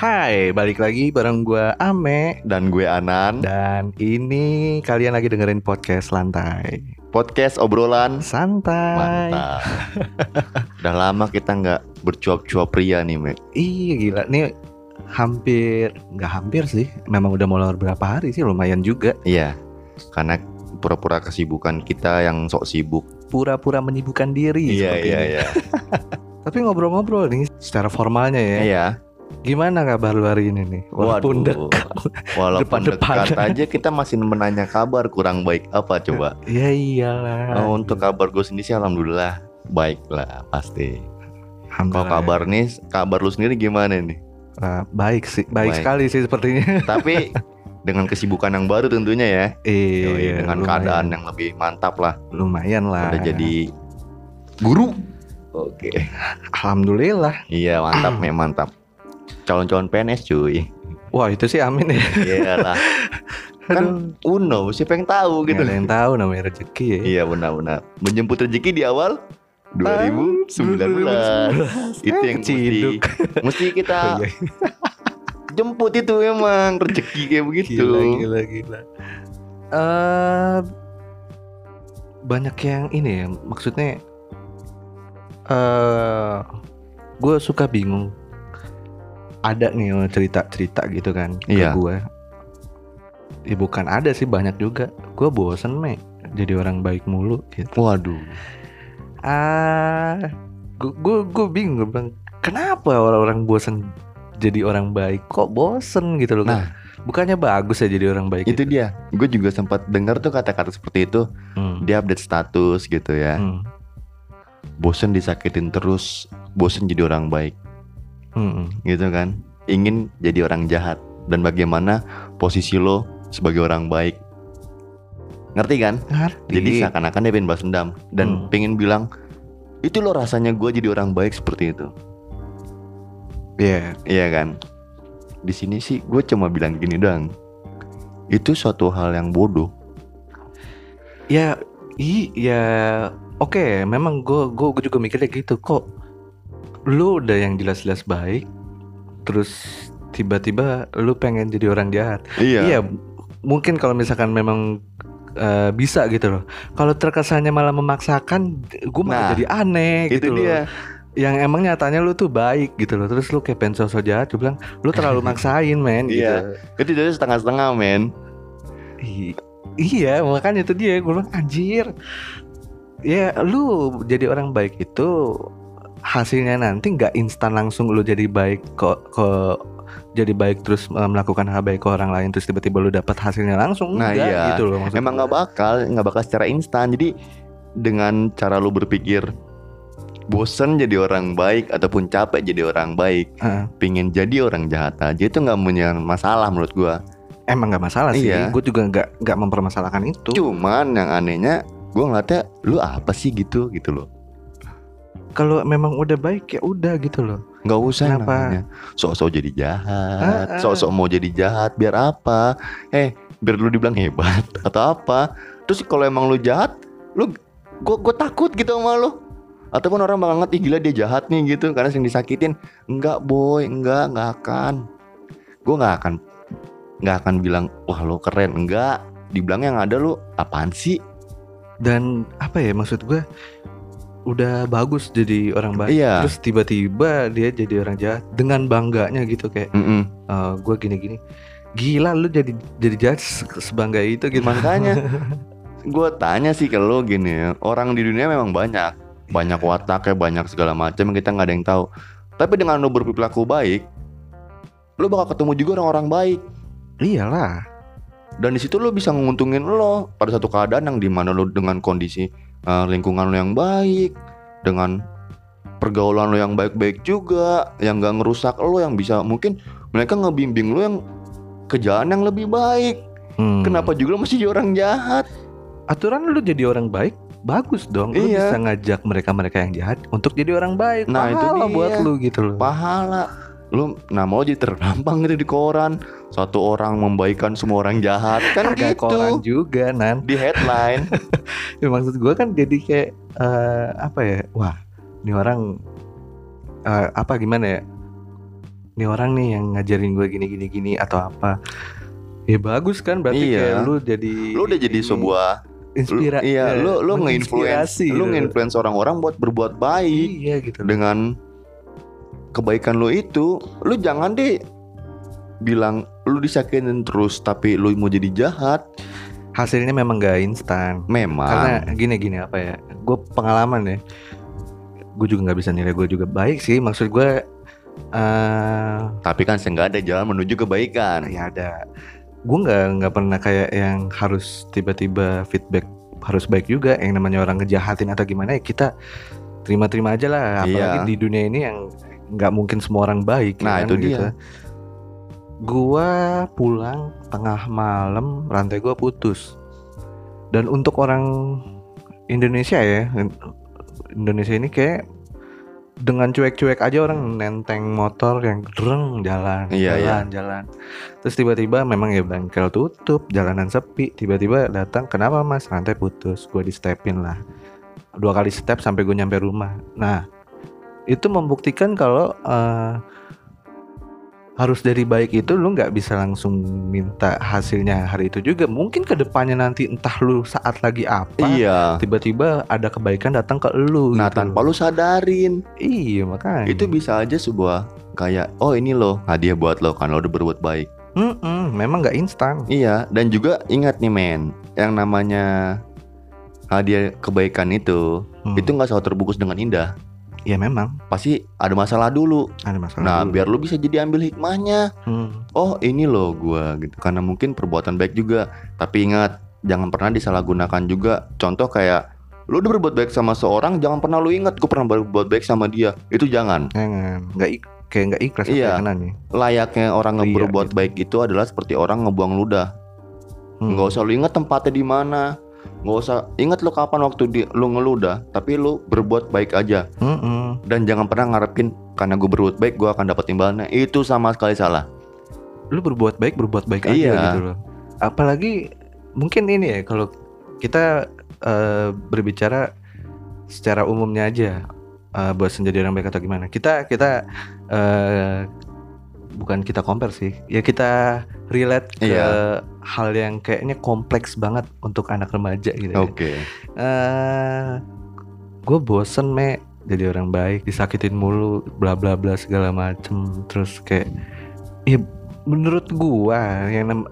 Hai, balik lagi bareng gue Ame Dan gue Anan. Dan ini kalian lagi dengerin podcast Lantai. Podcast obrolan Santai. Mantap. Udah lama kita nggak bercuap-cuap pria nih Mek. Iya gila, nih hampir, nggak hampir sih. Memang udah mulai berapa hari sih, lumayan juga. Iya Karena pura-pura kesibukan kita yang sok sibuk. Pura-pura menyibukkan diri Iya iya ini. iya. Tapi ngobrol-ngobrol nih secara formalnya ya. Iya Gimana kabar lu hari ini nih? Walaupun Waduh. dekat Walaupun Depan-depan. dekat aja kita masih menanya kabar kurang baik apa coba Ya iyalah Oh, Untuk kabar gue sendiri sih Alhamdulillah Baik lah pasti Kalau Alhamdulillah. kabar nih Kabar lu sendiri gimana nih Ah, baik sih, baik, Baik. sekali sih sepertinya. Tapi dengan kesibukan yang baru tentunya ya iya, Yoi, dengan lumayan. keadaan yang lebih mantap lah lumayan lah. udah jadi guru oke Alhamdulillah. iya mantap nih mantap calon-calon PNS cuy Wah itu sih amin ya. iyalah kan uno siapa yang tahu Gitu ada yang tahu namanya rezeki ya. iya benar-benar menjemput rezeki di awal 2019 itu yang mesti Keciduk. mesti kita Oh, iya. jemput itu emang rezeki kayak begitu Gila, gila, gila. Eh, banyak yang ini ya, maksudnya eh gue suka bingung. Ada nih cerita-cerita gitu kan Iya. ke gue. Ya bukan ada sih banyak juga. Gue bosen me jadi orang baik mulu gitu. waduh Ah, gue gue bingung gue bilang kenapa orang-orang bosen jadi orang baik? Kok bosen gitu loh? Nah. bukannya bagus ya jadi orang baik itu dia gue juga sempat dengar tuh kata-kata seperti itu Hmm, dia update status gitu ya hmm, bosen disakitin terus bosen jadi orang baik hmm, gitu kan ingin jadi orang jahat dan bagaimana posisi lo sebagai orang baik ngerti kan Ngerti. jadi seakan-akan dia pengen balas dendam dan Hmm. pengen bilang itu lo rasanya gue jadi orang baik seperti itu Iya. iya kan di sini sih gue cuma bilang gini doang itu suatu hal yang bodoh Ya, i, ya, oke. memang gue gue juga mikirnya gitu. Kok lu udah yang jelas-jelas baik, terus tiba-tiba lu pengen jadi orang jahat? Iya, mungkin kalau misalkan memang eh, bisa gitu loh. Kalau terkesannya malah memaksakan, gue malah Nah, jadi aneh itu gitu loh. dia Yang emang nyatanya lu tuh baik gitu loh. Terus lu kayak pengen sosok jahat, gue bilang lu terlalu maksain men gitu. Iya. itu jadi setengah-setengah men I- iya makanya itu dia gue bilang anjir ya lu jadi orang baik itu hasilnya nanti nggak instan langsung lu jadi baik kok ke jadi baik terus eh, melakukan hal baik ke orang lain terus tiba-tiba lu dapat hasilnya langsung Nah, enggak iya. gitu loh maksud Emang nggak bakal, nggak bakal secara instan. Jadi dengan cara lu berpikir bosen jadi orang baik ataupun capek jadi orang baik, Heeh. pingin jadi orang jahat aja itu nggak punya masalah menurut gua. emang nggak masalah sih Iya. gue juga nggak nggak mempermasalahkan itu Cuman yang anehnya gua ngeliatnya lu apa sih gitu gitu loh. Kalau memang udah baik ya udah gitu loh Nggak usah Kenapa? namanya. Sok-sok jadi jahat, Ah, ah. sok-sok mau jadi jahat biar apa? Eh, biar lu dibilang hebat atau apa? Terus kalau emang lu jahat, lu gua gua takut gitu sama lu. Ataupun orang bakal ngerti gila dia jahat nih gitu karena sering disakitin. Enggak, boy, enggak, enggak akan. Gua nggak akan nggak akan bilang wah lu keren, enggak. Dibilang yang ada lu apaan sih? dan apa ya maksud gue udah bagus jadi orang baik Iya. terus tiba-tiba dia jadi orang jahat dengan bangganya gitu kayak Mm-mm. gue gini-gini gila lu jadi jadi jahat se- sebangga itu gitu Makanya gue tanya sih ke lo gini orang di dunia memang banyak, banyak wataknya, banyak segala macam kita nggak ada yang tahu. Tapi dengan lo berperilaku baik, lo bakal ketemu juga orang-orang baik. iyalah Dan di situ lo bisa nguntungin lo pada satu keadaan yang di mana lo dengan kondisi eh, lingkungan lo yang baik, dengan pergaulan lo yang baik-baik juga, yang nggak ngerusak lo, yang bisa mungkin mereka ngebimbing lo yang ke jalan yang lebih baik. Hmm. Kenapa juga lo masih jadi orang jahat? aturan lu jadi orang baik bagus dong lu Iya. bisa ngajak mereka-mereka yang jahat untuk jadi orang baik Nah, itu Pahala dia. buat lu gitu loh pahala lu nama lo jadi tergampang gitu di koran. Satu orang membaikan semua orang jahat. Kan Kagak gitu. koran juga nan. Di headline. Ya, maksud gue kan jadi kayak eh, apa ya? Wah ini orang eh, apa gimana ya? Nih orang nih yang ngajarin gue gini gini gini atau apa? Ya bagus kan berarti Iya. kayak lu jadi Lu udah jadi ini, sebuah inspira lu, iya, eh, lu lu menginspirasi lu gitu. nge-influence orang-orang buat berbuat baik iya gitu. dengan kebaikan lu itu. Lu jangan deh bilang lu disakitin terus tapi lu mau jadi jahat. hasilnya memang gak instan Memang. karena gini gini apa ya gue pengalaman ya gue juga nggak bisa nilai gue juga baik sih maksud gue eh Tapi kan seenggak ada jalan menuju kebaikan. ya ada gue nggak nggak pernah kayak yang harus tiba-tiba feedback harus baik juga yang namanya orang ngejahatin atau gimana ya kita terima-terima aja lah apalagi Iya. di dunia ini yang nggak mungkin semua orang baik ya Nah, kan, itu dia. gua pulang tengah malam rantai gua putus. Dan untuk orang Indonesia ya Indonesia ini kayak dengan cuek-cuek aja orang nenteng motor yang dereng jalan Iya, jalan jalan. Terus tiba-tiba memang ya bengkel tutup jalanan sepi. Tiba-tiba datang kenapa mas? Rantai putus. Gue di stepin lah. Dua kali step sampai gue nyampe rumah. Nah itu membuktikan kalau eh, harus dari baik itu lu nggak bisa langsung minta hasilnya hari itu juga mungkin ke depannya nanti entah lu saat lagi apa Iya. tiba-tiba ada kebaikan datang ke lu Nah, gitu. tanpa lu sadarin, iya makanya itu bisa aja sebuah kayak oh ini loh hadiah buat lo karena lo udah berbuat baik. Mm-mm, memang nggak instan Iya, dan juga ingat nih men, yang namanya hadiah kebaikan itu, Hmm. itu nggak selalu terbungkus dengan indah. Ya memang Pasti ada masalah dulu. ada masalah Nah, dulu. biar lu bisa jadi ambil hikmahnya. Hmm. Oh, ini loh gua gitu. Karena mungkin perbuatan baik juga. Tapi ingat, jangan pernah disalahgunakan juga. Contoh kayak lu udah berbuat baik sama seorang, jangan pernah lu ingat gue pernah berbuat baik sama dia. Itu jangan. jangan nggak ik- kayak nggak ikhlas Iya. ya. Layaknya orang Iya, ngeberbuat gitu. baik itu adalah seperti orang ngebuang ludah. Hmm. nggak usah lu inget tempatnya di mana nggak usah. Inget lu kapan waktu di, lu ngeludah tapi lu berbuat baik aja. Mm-mm. dan jangan pernah ngarepin karena gue berbuat baik gue akan dapat imbalannya itu sama sekali salah. Lu berbuat baik berbuat baik aja Iya. gitu loh. Apalagi mungkin ini ya kalau kita eh, berbicara secara umumnya aja eh, bosan jadi orang baik atau gimana. Kita kita eh, bukan kita compare sih. Ya kita relate ke Iya. hal yang kayaknya kompleks banget untuk anak remaja gitu ya. oke eh gue bosen me jadi orang baik disakitin mulu bla bla bla segala macem terus kayak ya menurut gua yang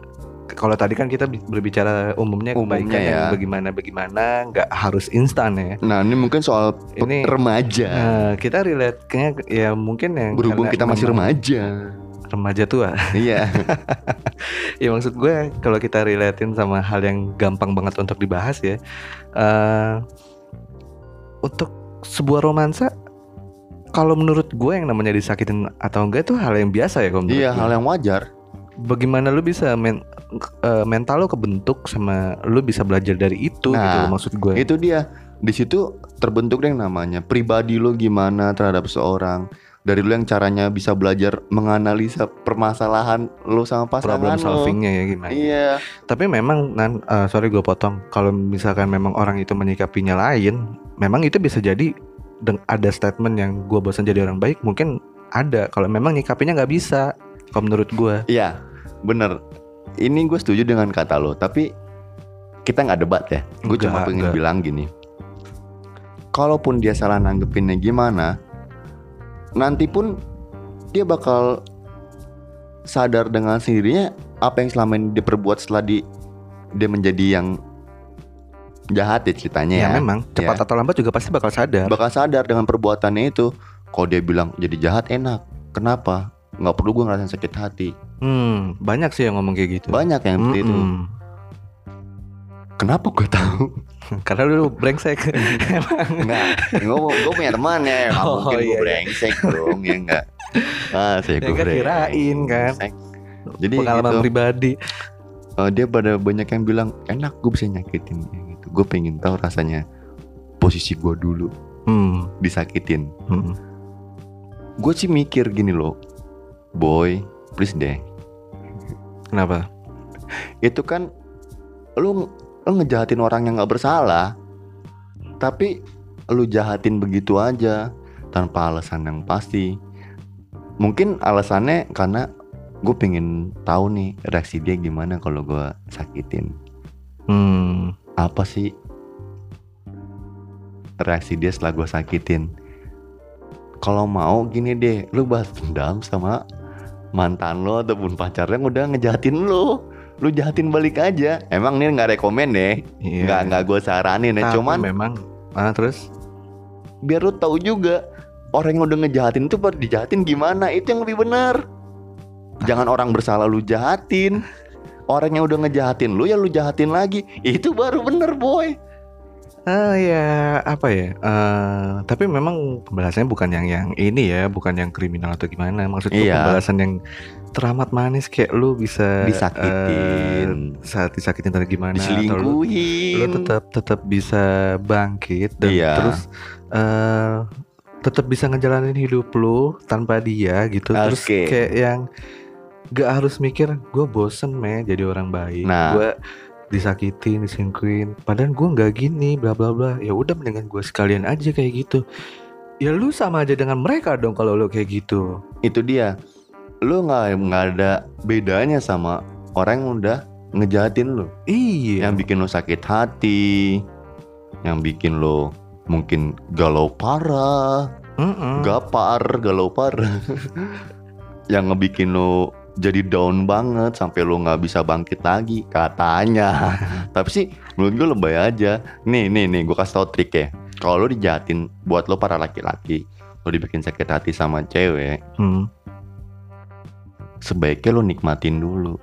kalau tadi kan kita bi- berbicara umumnya Umumnya kebaikan yang ya. bagaimana bagaimana nggak harus instan ya nah ini mungkin soal Ini- remaja Nah, kita relate kayaknya ya mungkin yang berhubung kita masih remaja remaja tua. Iya. Ya maksud gue kalau kita relatein sama hal yang gampang banget untuk dibahas ya eh untuk sebuah romansa kalau menurut gue yang namanya disakitin atau enggak itu hal yang biasa ya kalau iya gue. hal yang wajar. Bagaimana lu bisa men- eh, mental lu kebentuk sama lu bisa belajar dari itu gitu Nah, loh maksud gue. itu dia. Di situ terbentuk yang namanya. Pribadi lo gimana terhadap seorang dari lo yang caranya bisa belajar menganalisa permasalahan lo sama pasangan problem solvingnya ya gimana Iya. tapi memang nan eh, sorry gue potong kalau misalkan memang orang itu menyikapinya lain memang itu bisa jadi ada statement yang gue bosan jadi orang baik mungkin ada kalau memang nyikapinya nggak bisa kalau menurut gue Iya, bener. Ini gue setuju dengan kata lo, tapi kita nggak debat ya. Gue cuma pengen nggak. bilang gini. Kalaupun dia salah nanggepinnya gimana, nanti pun dia bakal sadar dengan sendirinya apa yang selama ini dia perbuat setelah di dia menjadi yang jahat ya ceritanya ya, ya. memang cepat Ya. atau lambat juga pasti bakal sadar Bakal sadar dengan perbuatannya itu. Kalau dia bilang jadi jahat enak, kenapa? Nggak perlu gue ngerasain sakit hati. hmm, banyak sih yang ngomong kayak gitu Banyak yang seperti itu. Mm-mm. Kenapa gue tahu? karena lu brengsek Enggak, gue gue punya teman ya, nggak Oh, mungkin gue iya, iya. brengsek dong, ya enggak. Ah, saya Ya gue kan, kirain kan. Jadi pengalaman gitu, pribadi eh, dia pada banyak yang bilang enak gue bisa nyakitin gitu. Gue pengen tahu rasanya posisi gue dulu hmm. disakitin. hmm. Gue sih mikir gini loh, boy, please deh. kenapa Itu kan lu lu ngejahatin orang yang nggak bersalah, tapi lu jahatin begitu aja tanpa alasan yang pasti. mungkin alasannya karena gue pengen tahu nih reaksi dia gimana kalau gue sakitin Hmm. apa sih reaksi dia setelah gue sakitin kalau mau gini deh lu bahas dendam sama mantan lo ataupun pacar yang udah ngejahatin lo lu jahatin balik aja emang nih nggak rekomen deh Iya. nggak nggak gue saranin ya cuman memang ah terus biar lu tahu juga orang yang udah ngejahatin itu baru dijahatin gimana itu yang lebih benar jangan orang bersalah lu jahatin orang yang udah ngejahatin lu ya lu jahatin lagi itu baru bener boy Ah ya apa ya? eh tapi memang pembalasannya bukan yang yang ini ya, bukan yang kriminal atau gimana. Maksudku Iya. pembalasan yang teramat manis kayak lu bisa disakitin eh, saat disakitin atau gimana atau lu, diselingkuhin lu tetap tetap bisa bangkit dan Iya. terus eh tetap bisa ngejalanin hidup lu tanpa dia gitu. Terus Oke. kayak yang gak harus mikir gue bosen me jadi orang baik. Nah. Gue disakitin, diselingkuhin. Padahal gue nggak gini, bla bla bla. Ya udah mendingan gue sekalian aja kayak gitu. Ya lu sama aja dengan mereka dong kalau lu kayak gitu. itu dia lu nggak nggak ada bedanya sama orang yang udah ngejahatin lu Iya. yang bikin lu sakit hati yang bikin lu mungkin galau parah Mm-mm. gapar galau parah yang ngebikin lu jadi down banget sampai lu nggak bisa bangkit lagi katanya tapi sih menurut gue lebay aja nih nih nih gue kasih tau trik ya kalau lu dijahatin buat lu para laki-laki lu dibikin sakit hati sama cewek Hmm. Sebaiknya lu nikmatin dulu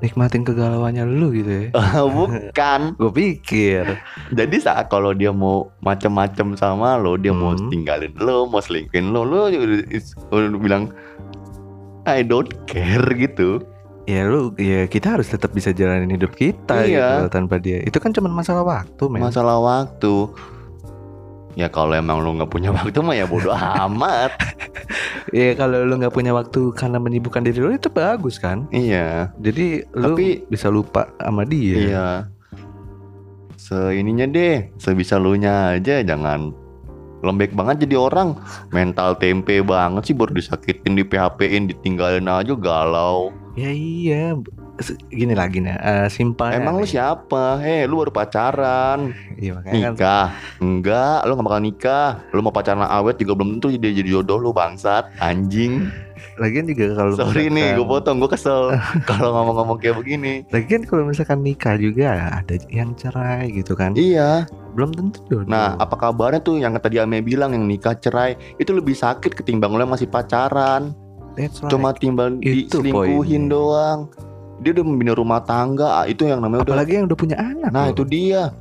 Nikmatin kegalauannya lu gitu ya. bukan Gue pikir. jadi saat kalau dia mau macem-macem sama lo dia mau Hmm. tinggalin lo mau selingkuhin lo lo udah, udah bilang I don't care gitu Ya lu ya kita harus tetap bisa jalanin hidup kita gitu Iya. loh, tanpa dia. Itu kan cuma masalah waktu, men. masalah waktu ya kalau emang lo nggak punya waktu mah ya bodo amat Ya kalau lu nggak punya waktu karena menyibukkan diri lu itu bagus kan. iya Jadi lu Tapi- bisa lupa sama dia. iya seininya deh sebisa lu nya aja jangan lembek banget jadi orang mental tempe banget sih baru disakitin di PHP-in ditinggalin aja galau Ya iya. Gini lagi nih, eh, simpelnya. Emang lu siapa? Hei, lu baru pacaran. Iya makanya kan. Nikah? Enggak, lu gak bakal nikah. Lu mau pacaran awet juga belum tentu dia jadi jodoh lu bangsat, anjing. Lagian juga kalau Sorry nih, gue misalkan- potong, gue kesel kalau ngomong-ngomong kayak begini. Lagian kalau misalkan nikah juga ada yang cerai gitu kan. Iya. Belum tentu jodoh. Nah, apa kabarnya tuh yang tadi Ame bilang yang nikah cerai itu lebih sakit ketimbang lu yang masih pacaran. That's right. Cuma timbang Itu diselingkuhin doang. Dia udah membina rumah tangga, ah, itu yang namanya udah apalagi yang udah punya anak. Nah loh. itu dia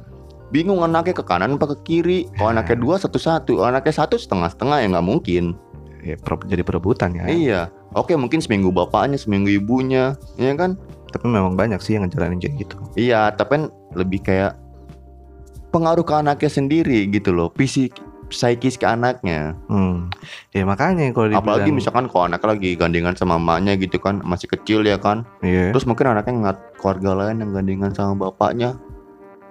Bingung anaknya ke kanan apa ke kiri Kalau anaknya dua satu-satu Kalau anaknya satu setengah-setengah ya nggak mungkin Ya, per- jadi perebutan ya. Iya Oke mungkin seminggu bapaknya Seminggu ibunya Iya kan Tapi memang banyak sih yang ngejalanin kayak gitu. Iya tapi kan lebih kayak Pengaruh ke anaknya sendiri gitu loh Fisik Psikis ke anaknya Hmm. Ya makanya kalau dibilang Apalagi misalkan kalau anaknya lagi gandengan sama mamanya gitu kan Masih kecil ya kan Iya. Terus mungkin anaknya ngeliat keluarga lain yang gandengan sama bapaknya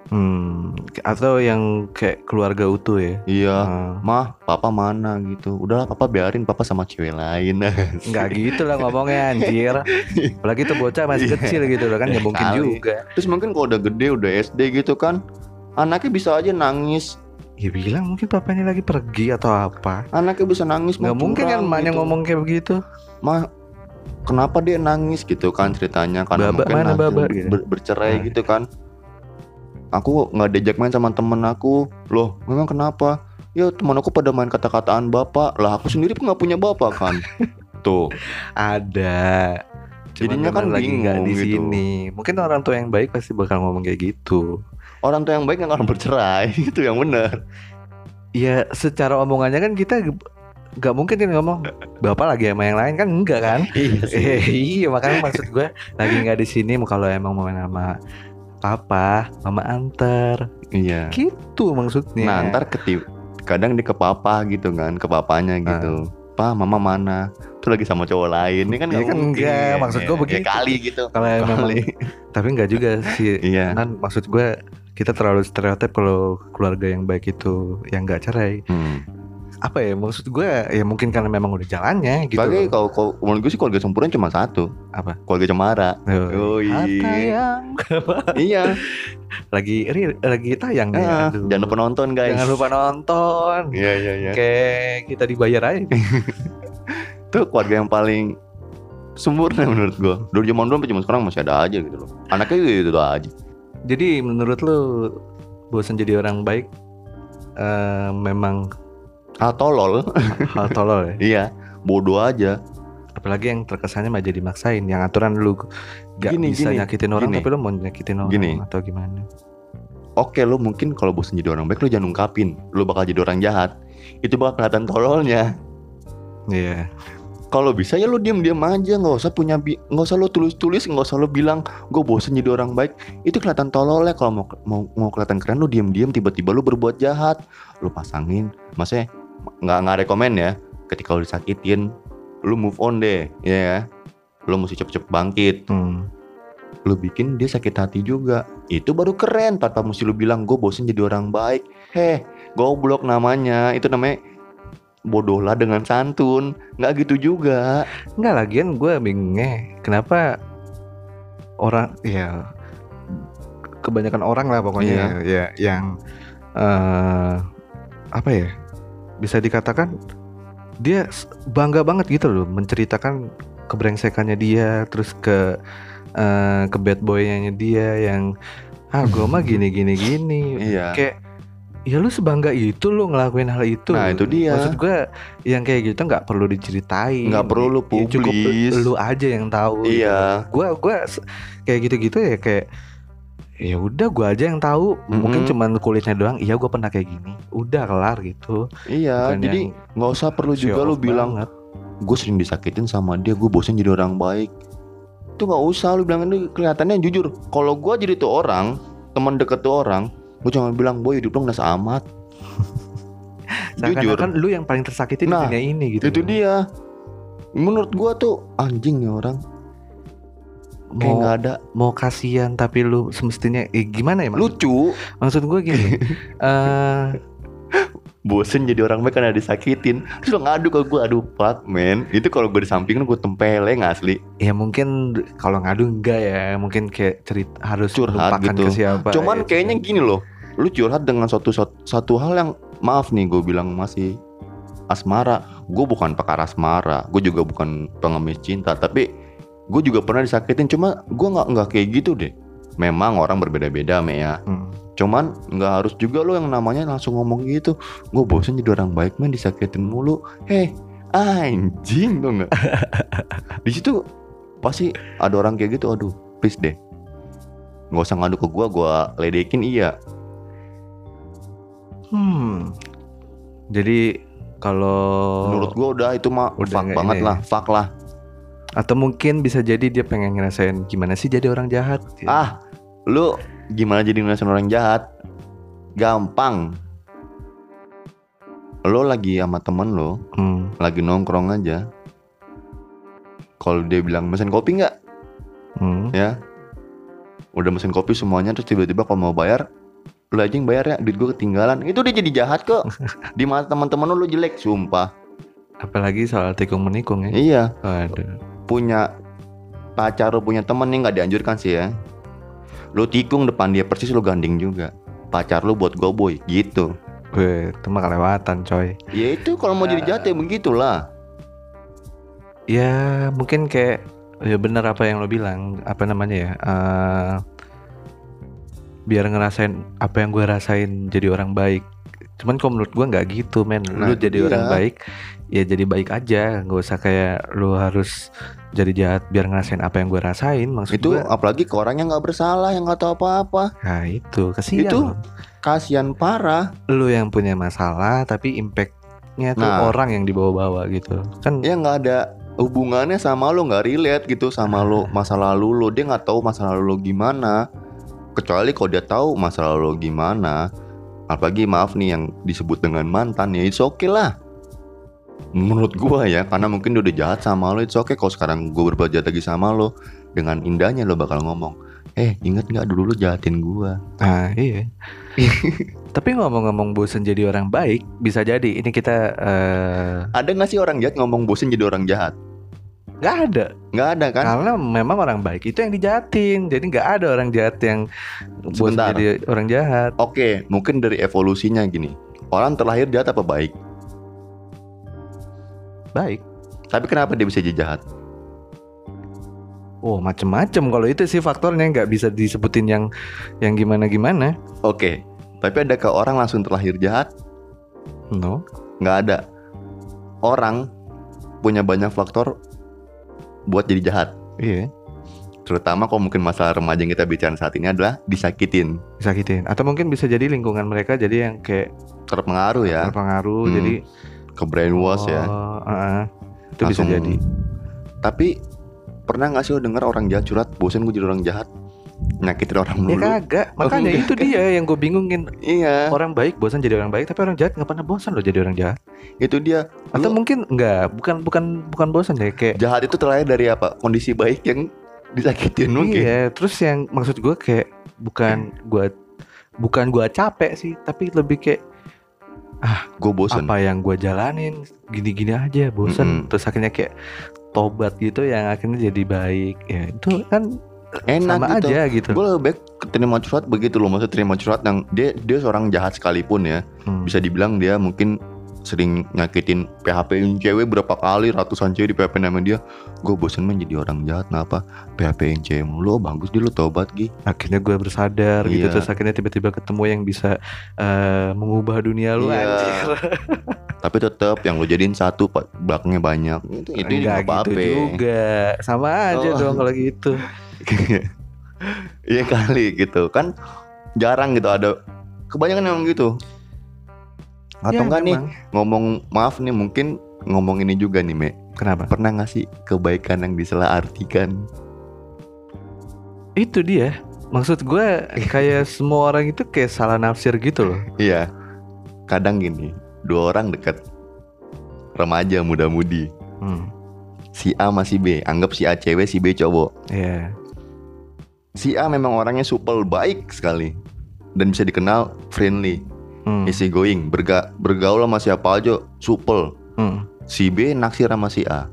Hmm. Atau yang kayak keluarga utuh ya. Iya Ah. Mah, papa mana gitu. Udahlah, papa biarin papa sama cewek lain. Enggak gitu lah ngomongnya anjir. Apalagi tuh bocah masih Iya. kecil gitu loh kan ya mungkin Kali. juga. Terus mungkin kalau udah gede, udah SD gitu kan, anaknya bisa aja nangis. Ya bilang mungkin papanya lagi pergi atau apa. Anaknya bisa nangis. Nggak mungkin kan emaknya gitu. ngomong kayak begitu. Mah, kenapa dia nangis gitu kan ceritanya? Karena Baba, mungkin mana baba gitu. ber- bercerai Nah. gitu kan. Aku nggak diajak main sama temen aku. Loh, memang kenapa? Ya teman aku pada main kata-kataan bapak. Lah aku sendiri pun nggak punya bapak kan. Tuh. Ada. Jadinya kan lagi nggak di gitu. sini. Mungkin orang tua yang baik pasti bakal ngomong kayak gitu. Orang tua yang baik nggak akan bercerai. Itu yang benar. Ya secara omongannya kan kita nggak mungkin kan ngomong bapak lagi sama yang lain kan enggak kan? Iya Eh, iya makanya maksud gue lagi nggak di sini kalau emang mau main sama papa, mama antar, Iya. gitu maksudnya. Nah ntar ketip kadang dia ke papa gitu kan ke papanya gitu. Pa mama mana? Tuh lagi sama cowok lain. Ini kan. Iya nggak kan enggak, maksud gua Ya, begitu. Ya kali gitu. kalau memang tapi nggak juga sih. Iya. Kan maksud gue kita terlalu stereotip kalau keluarga yang baik itu yang nggak cerai. Hmm. Apa ya maksud gue ya mungkin karena memang udah jalannya gitu loh. kalau kalau menurut gue sih keluarga sempurna cuma satu, apa keluarga cemara. Oh, yang iya. lagi ri- lagi tayang nih Ah, aduh. jangan lupa nonton guys. jangan lupa nonton Iya iya iya. kayak kita dibayar aja Itu keluarga yang paling sempurna menurut gue. Dari zaman dulu sampai zaman sekarang masih ada aja gitu loh. Anaknya gitu, gitu aja. jadi menurut lu bosan jadi orang baik eh, memang Ah tolol. hal tolol ya iya. Bodoh aja. apalagi yang terkesannya mah jadi maksain yang aturan lu gak Gini, bisa gini, nyakitin orang gini. tapi lu mau nyakitin orang Gini. atau gimana Oke lo mungkin kalau bosan jadi orang baik lo jangan ungkapin lo bakal jadi orang jahat itu bakal kelihatan tololnya iya kalau bisa ya lo diem-diem aja nggak usah punya bi- nggak usah lo tulis-tulis nggak usah lo bilang gue bosan jadi orang baik itu kelihatan tololnya kalau mau mau mau kelihatan keren lo diem-diem tiba-tiba lo berbuat jahat lo pasangin maksudnya nggak nggak rekomen ya. Ketika lo disakitin lo move on deh ya ya. Lo mesti cepet-cepet bangkit. Hmm. lu bikin dia sakit hati juga. Itu baru keren tanpa mesti lu bilang gue bosen jadi orang baik. Heh goblok namanya. Itu namanya bodoh lah dengan santun. Nggak gitu juga. Enggak lagian gue bingungnya kenapa orang ya kebanyakan orang lah pokoknya ya yang eh apa ya bisa dikatakan dia bangga banget gitu loh menceritakan kebrengsekannya dia terus ke eh, ke bad boynya dia yang ah gue mah gini gini gini iya. Kayak ya lu sebangga itu lu ngelakuin hal itu. Nah, itu dia. maksud gue yang kayak gitu nggak perlu diceritain. Nggak perlu lu Ya, cukup publis. lu aja yang tahu iya. gua gua s- kayak gitu-gitu ya kayak ya udah gua aja yang tahu. Mungkin Mm-mm. cuman kulitnya doang. Iya gua pernah kayak gini. Udah kelar gitu. Iya Bukan jadi nggak usah perlu juga lu bilang gue sering disakitin sama dia gue bosen jadi orang baik. Itu nggak usah lu bilang ini kelihatannya jujur. Kalau gue jadi tuh orang teman deket tuh orang gue cuma bilang boy hidup lo nggak amat jujur. Seakan-akan lu yang paling tersakiti Nah, di dunia ini gitu itu dia. Menurut gua tuh anjing ya orang kayak mau nggak ada mau kasihan tapi lu semestinya eh gimana ya maksud, lucu. Maksud gua gini eh bosen jadi orang baik karena disakitin. Terus lo ngadu ke gua aduh fuck man. Itu kalau gue di samping gue tempeleng asli? Ya mungkin kalau ngadu enggak ya. Mungkin kayak cerita harus Curhat gitu. ke siapa cuman gitu. kayaknya gini loh. Lu curhat dengan suatu satu, satu hal yang maaf nih gue bilang masih asmara. Gue bukan pakar asmara. Gue juga bukan pengemis cinta. Tapi gue juga pernah disakitin cuma gue nggak nggak kayak gitu deh memang orang berbeda-beda me ya Hmm. Cuman nggak harus juga lo yang namanya langsung ngomong gitu. Gue bosen jadi orang baik man disakitin mulu. Heh, anjing tuh nggak? Di situ pasti ada orang kayak gitu. Aduh, please deh. Nggak usah ngadu ke gue, gue ledekin iya. Hmm. Jadi kalau Menurut gue udah itu mah Udah fuck banget ini lah, fuck lah. Atau mungkin bisa jadi dia pengen ngerasain gimana sih jadi orang jahat. Ah, lu gimana jadi ngerasain orang jahat? Gampang. Lo lagi sama temen lo, Hmm. lagi nongkrong aja. Kalau dia bilang mesen kopi nggak? Hmm. ya udah mesin kopi semuanya terus tiba-tiba kalau mau bayar lu aja yang bayar ya duit gue ketinggalan itu dia jadi jahat kok di mata teman-teman lu lu jelek sumpah Apalagi soal tikung menikung ya. iya Waduh. Punya pacar lu punya temen nih nggak dianjurkan sih ya. Lu tikung depan dia persis lu gandeng juga. Pacar lu buat gue boy gitu. Gue itu mah kelewatan coy. ya itu kalau mau jadi jahat ya begitulah. Ya mungkin kayak ya benar apa yang lo bilang apa namanya ya eh, biar ngerasain apa yang gue rasain jadi orang baik cuman kalau menurut gue nggak gitu men. Nah, lu itu jadi orang dia. baik ya jadi baik aja. Nggak usah kayak lu harus jadi jahat biar ngerasain apa yang gue rasain maksud itu gue apalagi ke orang yang nggak bersalah yang nggak tahu apa-apa. Nah itu. Kasihan Itu kasihan parah. Lu yang punya masalah tapi impactnya tuh Nah. orang yang dibawa-bawa gitu. Kan ya nggak ada hubungannya sama lo nggak relate gitu sama lo masa lalu lo dia nggak tahu masa lalu lo gimana. Kecuali kalau dia tahu masa lalu lo gimana apalagi maaf nih yang disebut dengan mantan ya itu oke lah. Menurut gua ya karena mungkin dia udah jahat sama lo itu oke kalau sekarang gue berbuat jahat lagi sama lo. Dengan indahnya lo bakal ngomong Eh inget nggak dulu lu jahatin gua? Nah iya. Tapi ngomong-ngomong bosen jadi orang baik Bisa jadi. Ini kita eh Ada nggak sih orang jahat ngomong bosen jadi orang jahat? Nggak ada Nggak ada kan? Karena memang orang baik itu yang dijahatin Jadi nggak ada orang jahat yang bosen Sebentar. jadi orang jahat Oke mungkin dari evolusinya gini Orang terlahir jahat apa baik? Baik Tapi kenapa dia bisa jadi jahat? Oh macem-macem Kalau itu sih faktornya nggak bisa disebutin yang yang gimana-gimana Oke Tapi adakah orang langsung terlahir jahat? No Nggak ada Orang punya banyak faktor buat jadi jahat. Iya. Terutama kalau mungkin masalah remaja yang kita bicara saat ini adalah disakitin. Disakitin. Atau mungkin bisa jadi lingkungan mereka Jadi yang kayak Terpengaruh ya. Terpengaruh Hmm, Jadi Ke brainwash ya. Oh, uh-uh. Itu bisa Langsung- jadi. Tapi pernah gak sih lo denger orang jahat curhat? Bosen gue jadi orang jahat Nyakitin orang Ya mulu kagak. Makanya enggak. itu kan? dia yang gue bingungin. Iya. Orang baik bosan jadi orang baik Tapi orang jahat nggak pernah bosan loh jadi orang jahat? Itu dia. Atau Lu- mungkin enggak Bukan bukan bukan bosan deh Kayak Jahat itu terlahir dari apa? Kondisi baik yang disakitin mungkin. Iya Terus yang maksud gue kayak Bukan gue Bukan gue capek sih Tapi lebih kayak Gue bosen Apa yang gue jalanin Gini-gini aja bosan. Mm-mm. Terus akhirnya kayak Tobat gitu yang akhirnya jadi baik. Ya itu kan Enak Sama gitu. aja gitu. Gue lebih baik terima curhat begitu loh. Maksud terima curhat yang Dia dia seorang jahat sekalipun ya. Hmm. Bisa dibilang dia mungkin sering nyakitin PHP cewek berapa kali ratusan cewek di PHP nama dia. Gue bosen men jadi orang jahat kenapa? PHP yang cewek mulu oh, bagus dia lu tobat Gi. Akhirnya gue bersadar gitu Iya. terus akhirnya tiba-tiba ketemu yang bisa eh, mengubah dunia lu Iya. anjir. Tapi tetap yang lu jadiin satu belakangnya banyak. Itu itu Enggak nggak apa-apa. gitu juga. Sama aja Oh. dong kalau gitu iya kali gitu. Kan jarang gitu ada kebanyakan emang gitu. Atau Ya, enggak nih ngomong maaf nih mungkin ngomong ini juga nih Me. Kenapa? Pernah nggak sih kebaikan yang disalah artikan? Itu dia. Maksud gue kayak semua orang itu kayak salah nafsir gitu loh. Iya. Kadang gini dua orang dekat remaja muda-mudi. Hmm. si A masih B anggap si A cewek si B cowok. Ya si A memang orangnya supel baik sekali. Dan bisa dikenal friendly. Hmm. easy going berga bergaul sama siapa aja supel. Hmm. si B naksir sama si A.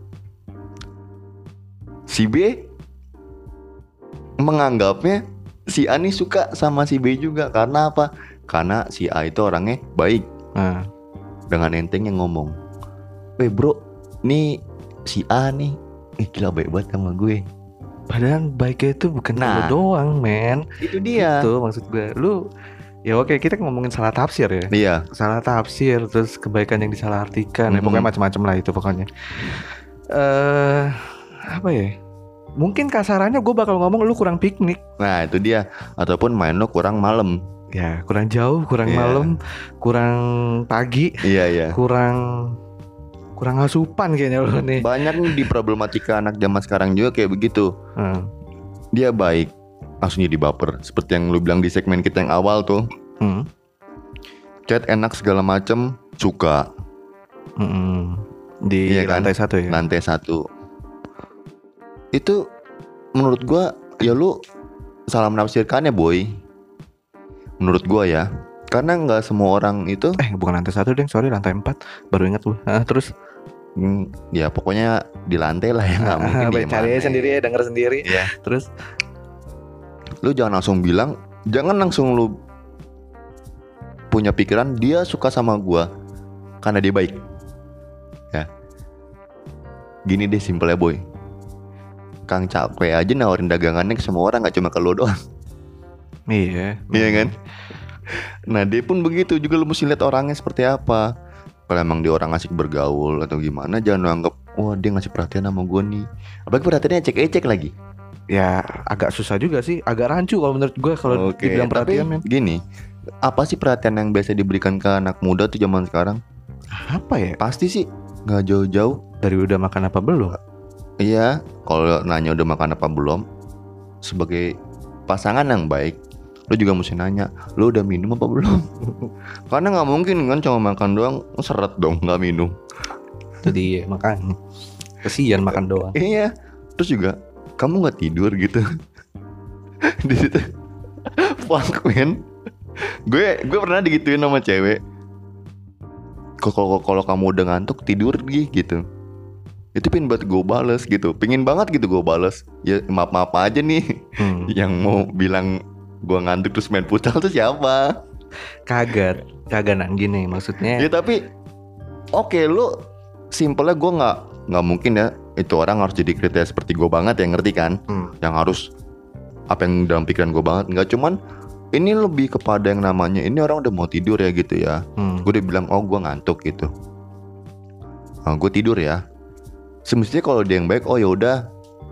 Si B menganggapnya si A nih suka sama si B juga. Karena apa? Karena si A itu orangnya baik. Nah, dengan enteng yang ngomong Weh bro nih si A nih Eh gila baik banget sama gue padahal baiknya itu bukan Nah. lu doang men. Itu dia. Itu maksud gue lu ya oke kita ngomongin salah tafsir ya. Iya. Salah tafsir terus kebaikan yang disalahartikan. Ya Mhm. pokoknya macam-macam lah itu pokoknya. Eh apa ya? Mungkin kasarannya gue bakal ngomong lu kurang piknik. Nah itu dia. Ataupun main lo kurang malam. Ya kurang jauh kurang Iya. malam kurang pagi Iya iya. kurang kurang asupan kayaknya lu nih. Banyak nih di problematika anak zaman sekarang juga kayak begitu. Hmm. Dia baik Langsung jadi baper. Seperti yang lu bilang di segmen kita yang awal tuh. Hmm. Chat enak segala macem Suka. Mm-mm. di Iya kan? lantai satu ya? Lantai satu. Itu Menurut gua Ya lu Salah menafsirkannya boy. Menurut gua ya. Karena nggak semua orang itu eh bukan lantai satu deh sorry lantai empat. Baru ingat lu Ah, terus Hmm, ya pokoknya di lantai lah ya nggak mungkin di cari mana aja sendiri ya. denger sendiri. Iya. terus lu jangan langsung bilang jangan langsung lu punya pikiran dia suka sama gua karena dia baik. Ya. Gini deh simpelnya boy. Kang capek aja nawarin dagangannya ke semua orang nggak cuma ke lo doang. Iya Iya kan? Nah dia pun begitu juga lu mesti lihat orangnya seperti apa Kalau emang dia orang asik bergaul atau gimana Jangan lu anggap Wah dia ngasih perhatian sama gue nih. Apalagi perhatiannya ecek-ecek lagi. Ya agak susah juga sih. Agak rancu kalau menurut gue kalau Oke, dibilang tapi perhatian men. gini Apa sih perhatian yang biasa diberikan ke anak muda tuh zaman sekarang? apa ya? Pasti sih nggak jauh-jauh. Dari udah makan apa belum? Iya Kalau nanya udah makan apa belum Sebagai pasangan yang baik Lu juga mesti nanya Lu udah minum apa belum? Karena nggak mungkin kan cuma makan doang Seret dong nggak minum dia makan kesian makan doang Iya. Terus juga kamu nggak tidur gitu. di situ fuck man gue gue pernah digituin sama cewek Kok- kalau kalau kamu udah ngantuk tidur Gi gitu itu pin buat gue bales gitu pingin banget gitu gue bales ya maaf maaf aja nih Hmm. yang mau bilang gue ngantuk terus main futsal tuh siapa? Kagak, kagak nang gini maksudnya. ya tapi oke lu simpelnya gue nggak nggak mungkin ya itu orang harus jadi kriteria seperti gue banget ya ngerti kan? Hmm. yang harus apa yang dalam pikiran gue banget. Nggak cuman ini lebih kepada yang namanya ini orang udah mau tidur ya gitu ya. Hmm. gue udah bilang oh gue ngantuk gitu. Gue tidur ya. Semestinya kalau dia yang baik oh ya udah.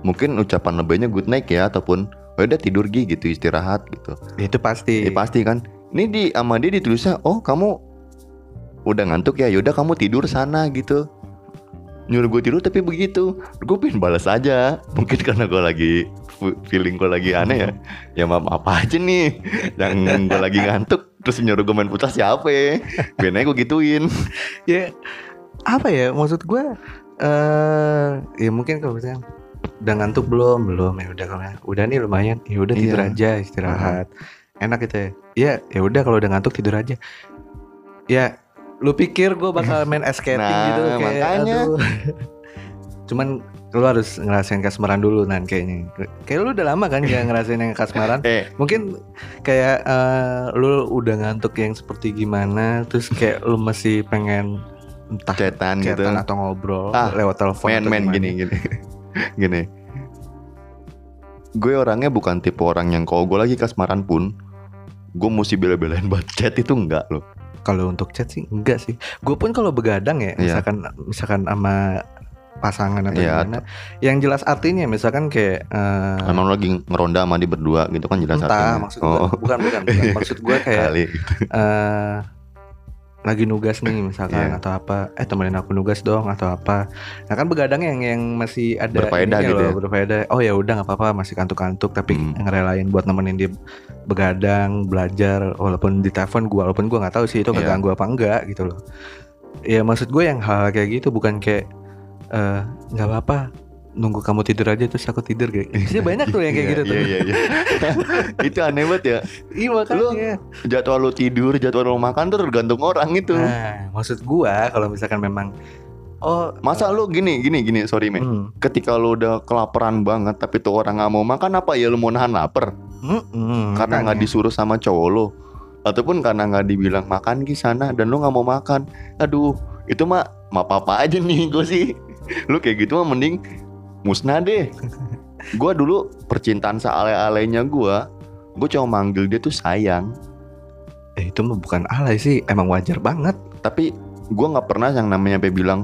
Mungkin ucapan lebihnya good night ya ataupun udah tidur Gi gitu istirahat gitu Itu pasti. Ya pasti kan. Ini di sama dia ditulisnya, "Oh, kamu udah ngantuk ya? Yaudah kamu tidur sana gitu." Nyuruh gue tidur tapi begitu. Gue pengen balas aja. Mungkin karena gue lagi feeling gue lagi aneh ya. Ya maaf apa aja nih. Yang gue lagi ngantuk terus nyuruh gue main putar siapa ya? Biar gue gituin. ya apa ya maksud gue eh ya mungkin kalau misalnya udah ngantuk belum belum ya udah kalau udah nih lumayan ya udah tidur Iya. aja istirahat enak gitu ya ya ya udah kalau udah ngantuk tidur aja ya lu pikir gue bakal main ice skating Nah, gitu kayak makanya. aduh. cuman lu harus ngerasain kasmaran dulu nan kayaknya kayak lu udah lama kan gak ngerasain yang kasmaran Eh, mungkin kayak eh, lu udah ngantuk yang seperti gimana terus kayak lu masih pengen entah cetan gitu. atau ngobrol Ah, lewat telepon men gimana. gini gini. gini. Gue orangnya bukan tipe orang yang kalau gue lagi kasmaran pun gue mesti bela-belain buat chat itu enggak loh. kalau untuk chat sih enggak sih gue pun kalau begadang ya Iya. misalkan misalkan sama pasangan atau Iya, gimana yang jelas artinya misalkan kayak eh, Emang lagi ngeronda sama dia berdua gitu kan jelas entah artinya. maksud gue oh, bukan bukan bukan maksud gue kayak kali. eh lagi nugas nih misalkan Iya. atau apa eh temenin aku nugas dong atau apa nah kan begadang yang yang masih ada Berfaedah gitu loh, ya. berfaedah oh ya udah nggak apa-apa masih kantuk-kantuk tapi Hmm. ngerelain buat nemenin dia begadang belajar walaupun di telepon gua walaupun gua nggak tahu sih itu Iya. keganggu apa enggak gitu loh ya maksud gue yang hal kayak gitu bukan kayak eh, nggak apa-apa nunggu kamu tidur aja terus aku tidur kayak Biasanya banyak tuh yang kayak Iya, gitu tuh Iya iya iya. itu aneh banget ya. iya makanya Jadwal lu tidur, jadwal lu makan tuh tergantung orang itu. nah maksud gua kalau misalkan memang oh Masa lu gini gini gini sorry me. hmm. Ketika lu udah kelaparan banget tapi tuh orang nggak mau makan apa ya lu mau nahan lapar? Mm-mm, karena nggak disuruh sama cowok lo ataupun karena nggak dibilang makan di sana dan lu nggak mau makan aduh itu mah ma apa aja nih gue sih lu kayak gitu mah mending musnah deh. Gue dulu percintaan sealay-alaynya gue gue cuma manggil dia tuh sayang. Eh, itu mah bukan alay sih emang wajar banget. Tapi gue nggak pernah yang namanya sampai bilang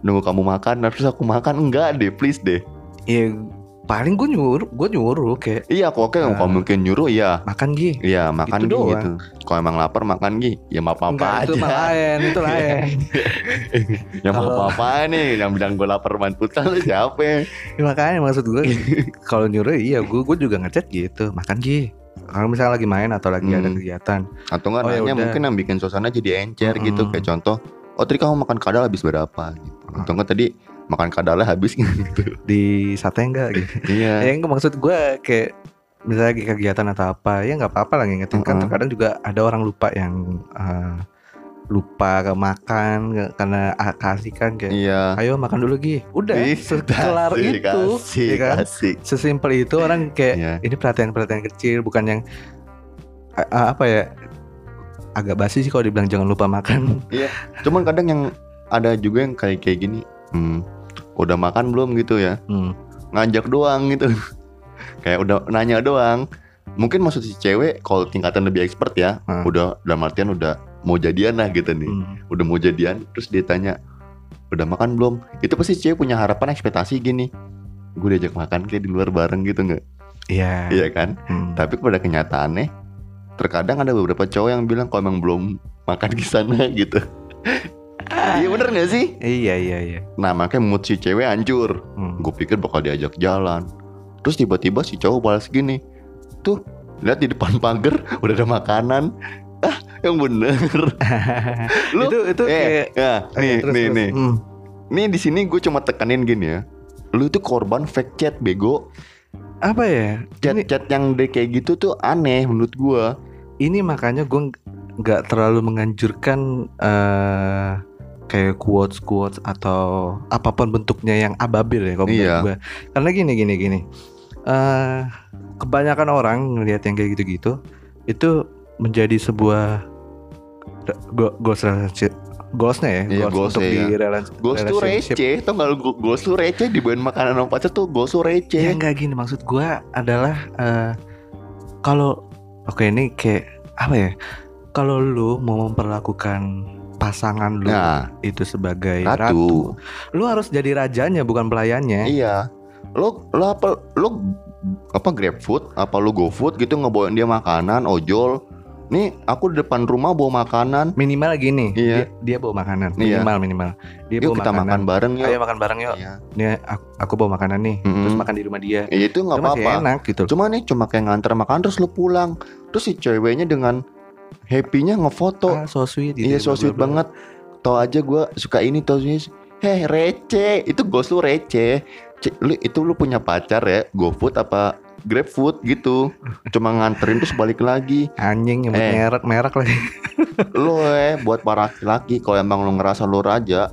nunggu kamu makan. Terus aku makan enggak deh please deh. Ya paling gue nyuruh gue nyuruh kayak iya kok oke Ah. kalau mungkin nyuruh iya. makan Gi. Iya makan Itu Gi, doang. gitu. Kalau emang lapar makan Gi. Ya apa apa Enggak, aja. itu lain itu lain. Yang mau Kalau- apa nih Yang bilang gue lapar main lu siapa? Ya? Ya, makanya maksud gue kalau nyuruh iya gue gue juga ngechat gitu. Makan Gi. Kalau misalnya lagi main atau lagi ada Hmm. kegiatan. Atau enggak Oh, ya nanya mungkin yang bikin suasana jadi encer Mm-mm. gitu Kayak contoh Oh tadi kamu makan kadal habis berapa? Gitu. Atau enggak tadi makan kadalnya habis gitu di sate enggak gitu Iya ya enggak maksud gue kayak misalnya lagi kegiatan atau apa ya nggak apa-apa lah ngingetin kan Mm-mm. terkadang juga ada orang lupa yang eh, lupa ke makan karena ah, keasikan kayak Iya ayo makan dulu Gi udah Ih, sekelar asik, itu asik, ya kan? asik. sesimpel itu orang kayak Iya. ini perhatian-perhatian kecil bukan yang a- apa ya agak basi sih kalau dibilang jangan lupa makan Cuman kadang yang ada juga yang kayak kayak gini hmm, Udah makan belum gitu ya Hmm. Ngajak doang gitu Kayak udah nanya doang Mungkin maksud si cewek kalau tingkatan lebih expert ya Hmm. Udah dalam artian udah mau jadian lah gitu nih Hmm. udah mau jadian terus dia tanya udah makan belum itu pasti cewek punya harapan ekspektasi gini gue diajak makan kayak di luar bareng gitu nggak Iya. iya kan Hmm. tapi pada kenyataannya terkadang ada beberapa cowok yang bilang kalau emang belum makan di sana gitu iya bener gak sih Iya iya iya. nah makanya mood si cewek hancur Hmm. gue pikir bakal diajak jalan terus tiba-tiba si cowok balas gini tuh lihat di depan pagar udah ada makanan ah yang bener lu itu itu eh kayak ya, Eh, nih terus, nih terus. nih Hmm. Nih di sini gue cuma tekanin gini ya. Lu itu korban fake chat bego. apa ya? Ini, Chat-chat yang de kayak gitu tuh aneh menurut gua. ini makanya gue nggak terlalu menganjurkan eh kayak quotes quotes atau apa pun bentuknya yang ababil ya kalau Iya. gue. Karena gini gini gini. eh kebanyakan orang ngelihat yang kayak gitu-gitu itu menjadi sebuah goals relationship goalsnya ya Iya, goals goals-nya, untuk di iya. rela- Ghost tuh receh, tau gak ghost tuh receh dibawain makanan sama pacar tuh ghost tuh Ya receh. nggak gini maksud gua adalah eh, kalau oke ini kayak apa ya? Kalau lu mau memperlakukan pasangan lu Nah, itu sebagai ratu. ratu. lu harus jadi rajanya bukan pelayannya. Iya. Lo lo apa lo apa grab food apa lo go food gitu ngebawain dia makanan ojol. Nih aku di depan rumah bawa makanan. Minimal gini, Iya. dia, dia bawa makanan. Iya. Minimal minimal. Dia Yuk bawa kita makanan. makan bareng yuk. Ayo makan bareng yuk. Iya. Nih aku, aku bawa makanan nih. Mm-mm. Terus makan di rumah dia. Ya, itu nggak apa-apa. enak gitu. Cuma nih cuma kayak nganter makan terus lu pulang. Terus si ceweknya dengan happy-nya ngefoto. Ah, so sweet gitu. iya ya, so sweet banget. Tau aja gua suka ini tau sih. Heh receh. Itu ghost lu receh. C- lu, itu lu punya pacar ya? GoFood apa GrabFood gitu. Cuma nganterin terus balik lagi. Anjing nyebut Eh. merek merek lagi. Lu eh buat para laki-laki kalau emang lu ngerasa lu raja,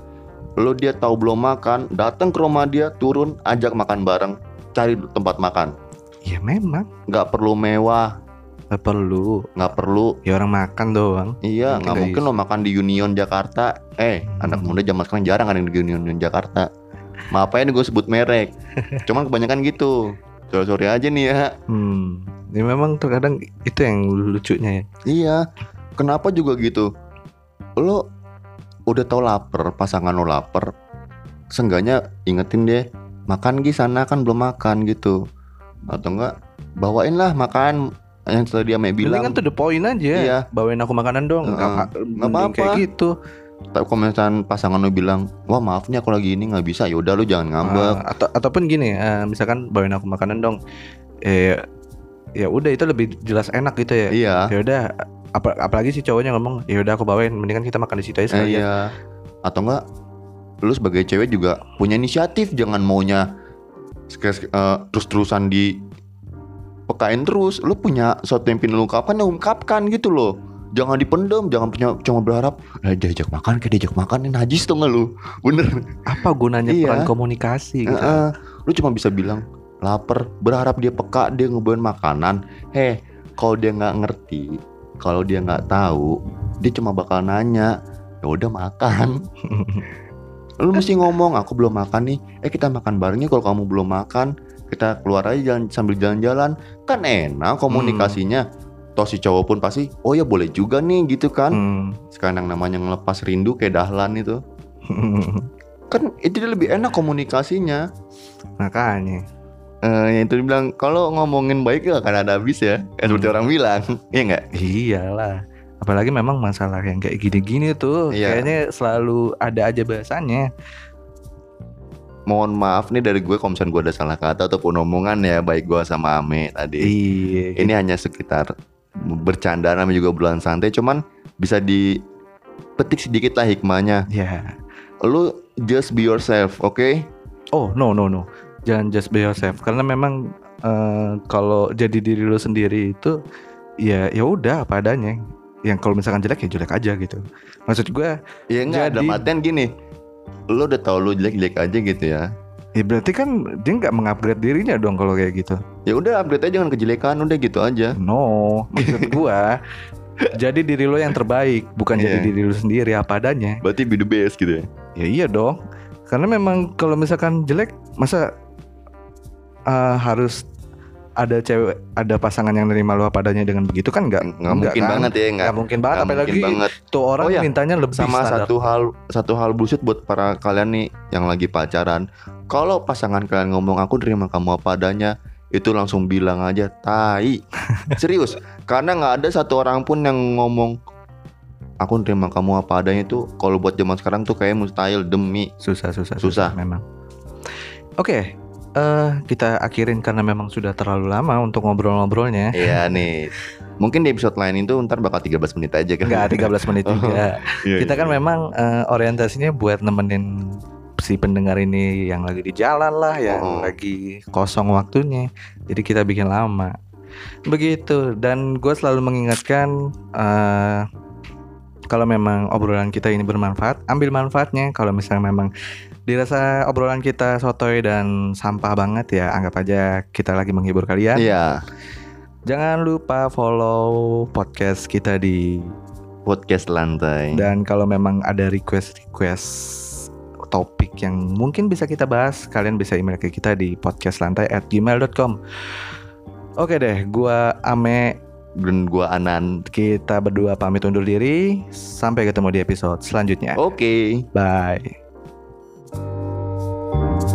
lu dia tahu belum makan, datang ke rumah dia, turun, ajak makan bareng, cari tempat makan. ya memang Nggak perlu mewah, nggak perlu. nggak perlu. Ya orang makan doang. Iya, nggak mungkin lo makan di Union Jakarta. Eh, anak Hmm. muda zaman sekarang jarang ada yang di Union Jakarta. Maaf ya gue sebut merek. Cuman kebanyakan gitu. Sorry-sorry aja nih ya. Hmm. Ya memang terkadang itu yang lucunya ya. Iya. Kenapa juga gitu? Lo udah tau lapar, pasangan lo lapar. Seenggaknya ingetin deh, makan di sana kan belum makan gitu. Atau enggak bawain lah makan yang setelah dia Mek bilang. Kan to the point aja. Iya. Bawain aku makanan dong. Heeh. Nggak Nggak mending kayak apa-apa. gitu. Tapi kalau misalkan pasangan lo bilang, wah maaf nih aku lagi ini nggak bisa, ya udah lo jangan ngambek. Ah, atau ataupun gini, eh, misalkan bawain aku makanan dong. Eh ya udah itu lebih jelas enak gitu ya. Iya. Ya udah apa, apalagi si cowoknya ngomong, ya udah aku bawain, mendingan kita makan di situ aja Eh, sekalian. iya. Atau enggak lu sebagai cewek juga punya inisiatif jangan maunya eh, terus-terusan di pekain terus. Lu punya sesuatu yang pengen lu ungkapkan ya ungkapkan gitu loh. Jangan dipendem, jangan punya cuma berharap eh, diajak makan kayak diajak makan ini najis tuh nggak lu? Bener. Apa gunanya Iya. peran komunikasi gitu? Heeh. Lu cuma bisa bilang lapar, berharap dia peka, dia ngebawain makanan. Heh, kalau dia nggak ngerti, kalau dia nggak tahu, dia cuma bakal nanya. Ya udah makan. Lu mesti ngomong, aku belum makan nih. Eh kita makan barengnya kalau kamu belum makan. Kita keluar aja jalan, sambil jalan-jalan. Kan enak komunikasinya. Toh si cowok pun pasti, oh ya boleh juga nih gitu kan. Hmm. Sekarang yang namanya ngelepas rindu kayak dahlan itu. Kan itu lebih enak komunikasinya. Makanya. Eh, yang itu dibilang kalau ngomongin baik gak akan ada habis ya Kayak seperti Hmm. orang bilang Iya nggak? Iyalah. Apalagi memang masalah yang kayak gini-gini tuh Iya. kayaknya selalu ada aja bahasannya. Mohon maaf nih dari gue kalau misalnya gue ada salah kata ataupun omongan ya Baik gue sama Ame tadi Iya. Ini hanya sekitar bercanda namanya juga bulan santai Cuman bisa dipetik sedikit lah hikmahnya Ya. Lu just be yourself, oke? Oh no no no. Jangan just be yourself karena memang eh, kalau jadi diri lu sendiri itu ya ya udah apa adanya. Yang kalau misalkan jelek ya jelek aja gitu. Maksud gue Ya enggak, Jadi- dalam artian gini Lu udah tau lu jelek-jelek aja gitu ya ya berarti kan dia nggak mengupgrade dirinya dong kalau kayak gitu. Ya udah upgrade aja jangan kejelekan udah gitu aja No, maksud gua jadi diri lo yang terbaik, bukan jadi Iya. diri lu sendiri apa adanya. Berarti be the best gitu ya Ya iya dong. Karena memang kalau misalkan jelek masa eh, harus ada cewek, ada pasangan yang nerima lo apa adanya dengan begitu kan nggak Nggak mungkin kan? banget ya nggak mungkin banget Nggak apalagi mungkin banget tuh orang Oh iya, mintanya lebih sama standar. satu hal satu hal bullshit buat para kalian nih yang lagi pacaran kalau pasangan kalian ngomong aku terima kamu apa adanya itu langsung bilang aja tai serius karena nggak ada satu orang pun yang ngomong aku terima kamu apa adanya itu kalau buat zaman sekarang tuh kayak mustahil demi susah susah Susah. memang. Oke, eh kita akhirin karena memang sudah terlalu lama untuk ngobrol-ngobrolnya. Iya nih mungkin di episode lain itu ntar bakal 13 menit aja kan Enggak 13 menit Oh, juga. Iya, kita iya. kan memang eh, orientasinya buat nemenin si pendengar ini yang lagi di jalan lah, yang Oh. lagi kosong waktunya. Jadi kita bikin lama. Begitu. Dan gue selalu mengingatkan eh kalau memang obrolan kita ini bermanfaat, ambil manfaatnya. Kalau misalnya memang dirasa obrolan kita sotoy dan sampah banget ya, anggap aja kita lagi menghibur kalian. Iya, Jangan lupa follow podcast kita di podcast lantai. dan kalau memang ada request-request topik yang mungkin bisa kita bahas, kalian bisa email ke kita di podcastlantai@gmail.com. Oke deh, gua Ame, Dan gua Anan. kita berdua pamit undur diri. Sampai ketemu di episode selanjutnya. Oke. Bye. Thank you.